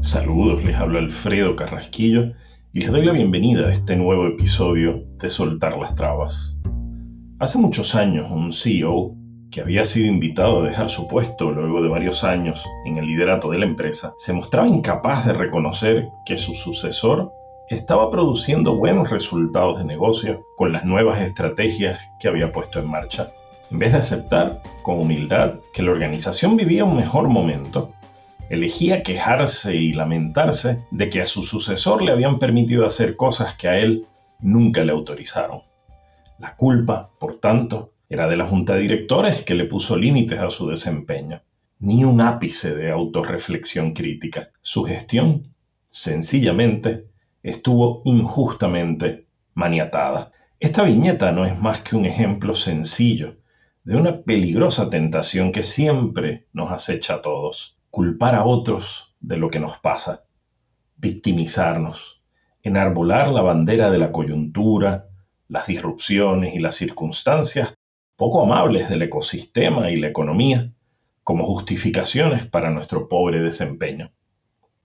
Saludos, les habla Alfredo Carrasquillo y les doy la bienvenida a este nuevo episodio de Soltar las Trabas. Hace muchos años, un CEO que había sido invitado a dejar su puesto luego de varios años en el liderato de la empresa, se mostraba incapaz de reconocer que su sucesor estaba produciendo buenos resultados de negocio con las nuevas estrategias que había puesto en marcha. En vez de aceptar con humildad que la organización vivía un mejor momento, elegía quejarse y lamentarse de que a su sucesor le habían permitido hacer cosas que a él nunca le autorizaron. La culpa, por tanto, era de la junta de directores que le puso límites a su desempeño. Ni un ápice de autorreflexión crítica. Su gestión, sencillamente, estuvo injustamente maniatada. Esta viñeta no es más que un ejemplo sencillo de una peligrosa tentación que siempre nos acecha a todos culpar a otros de lo que nos pasa, victimizarnos, enarbolar la bandera de la coyuntura, las disrupciones y las circunstancias poco amables del ecosistema y la economía como justificaciones para nuestro pobre desempeño.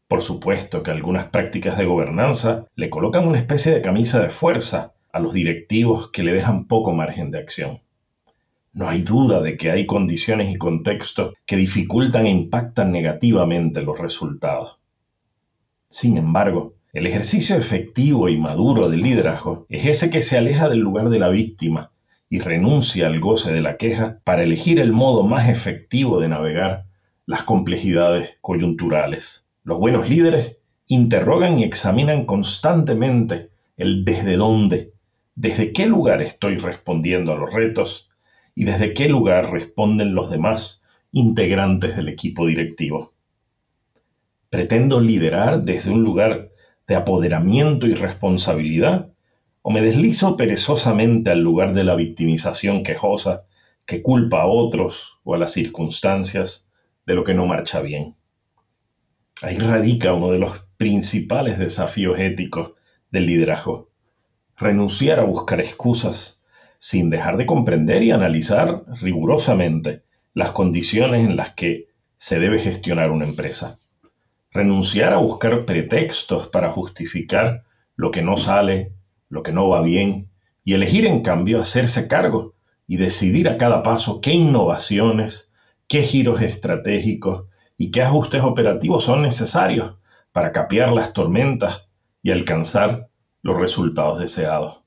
Por supuesto que algunas prácticas de gobernanza le colocan una especie de camisa de fuerza a los directivos que le dejan poco margen de acción. No hay duda de que hay condiciones y contextos que dificultan e impactan negativamente los resultados. Sin embargo, el ejercicio efectivo y maduro del liderazgo es ese que se aleja del lugar de la víctima y renuncia al goce de la queja para elegir el modo más efectivo de navegar las complejidades coyunturales. Los buenos líderes interrogan y examinan constantemente el desde dónde, desde qué lugar estoy respondiendo a los retos y desde qué lugar responden los demás integrantes del equipo directivo. ¿Pretendo liderar desde un lugar de apoderamiento y responsabilidad? ¿O me deslizo perezosamente al lugar de la victimización quejosa que culpa a otros o a las circunstancias de lo que no marcha bien? Ahí radica uno de los principales desafíos éticos del liderazgo. Renunciar a buscar excusas sin dejar de comprender y analizar rigurosamente las condiciones en las que se debe gestionar una empresa. Renunciar a buscar pretextos para justificar lo que no sale, lo que no va bien, y elegir en cambio hacerse cargo y decidir a cada paso qué innovaciones, qué giros estratégicos y qué ajustes operativos son necesarios para capear las tormentas y alcanzar los resultados deseados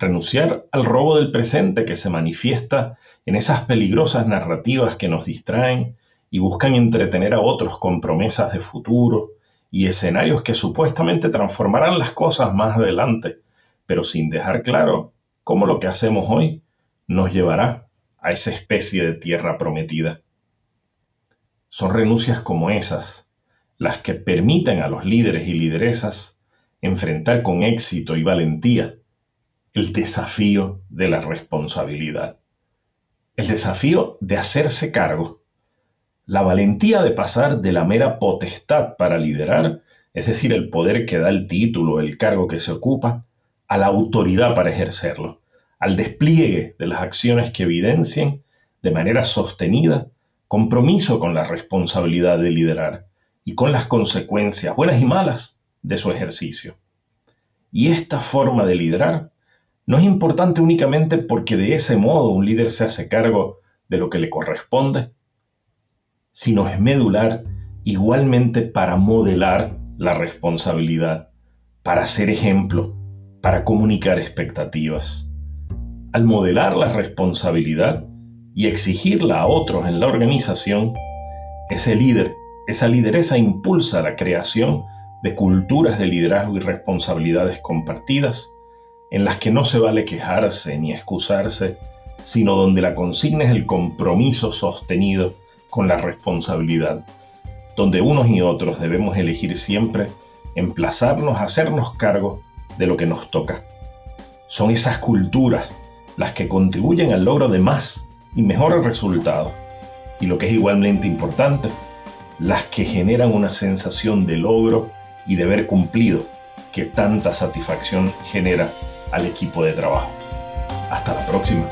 renunciar al robo del presente que se manifiesta en esas peligrosas narrativas que nos distraen y buscan entretener a otros con promesas de futuro y escenarios que supuestamente transformarán las cosas más adelante, pero sin dejar claro cómo lo que hacemos hoy nos llevará a esa especie de tierra prometida. Son renuncias como esas las que permiten a los líderes y lideresas enfrentar con éxito y valentía el desafío de la responsabilidad, el desafío de hacerse cargo, la valentía de pasar de la mera potestad para liderar, es decir, el poder que da el título, el cargo que se ocupa, a la autoridad para ejercerlo, al despliegue de las acciones que evidencien de manera sostenida compromiso con la responsabilidad de liderar y con las consecuencias, buenas y malas, de su ejercicio. Y esta forma de liderar no es importante únicamente porque de ese modo un líder se hace cargo de lo que le corresponde, sino es medular igualmente para modelar la responsabilidad, para ser ejemplo, para comunicar expectativas. Al modelar la responsabilidad y exigirla a otros en la organización, ese líder, esa lideresa impulsa la creación de culturas de liderazgo y responsabilidades compartidas en las que no se vale quejarse ni excusarse, sino donde la consigna es el compromiso sostenido con la responsabilidad, donde unos y otros debemos elegir siempre emplazarnos a hacernos cargo de lo que nos toca. Son esas culturas las que contribuyen al logro de más y mejores resultados, y lo que es igualmente importante, las que generan una sensación de logro y de haber cumplido que tanta satisfacción genera al equipo de trabajo. Hasta la próxima.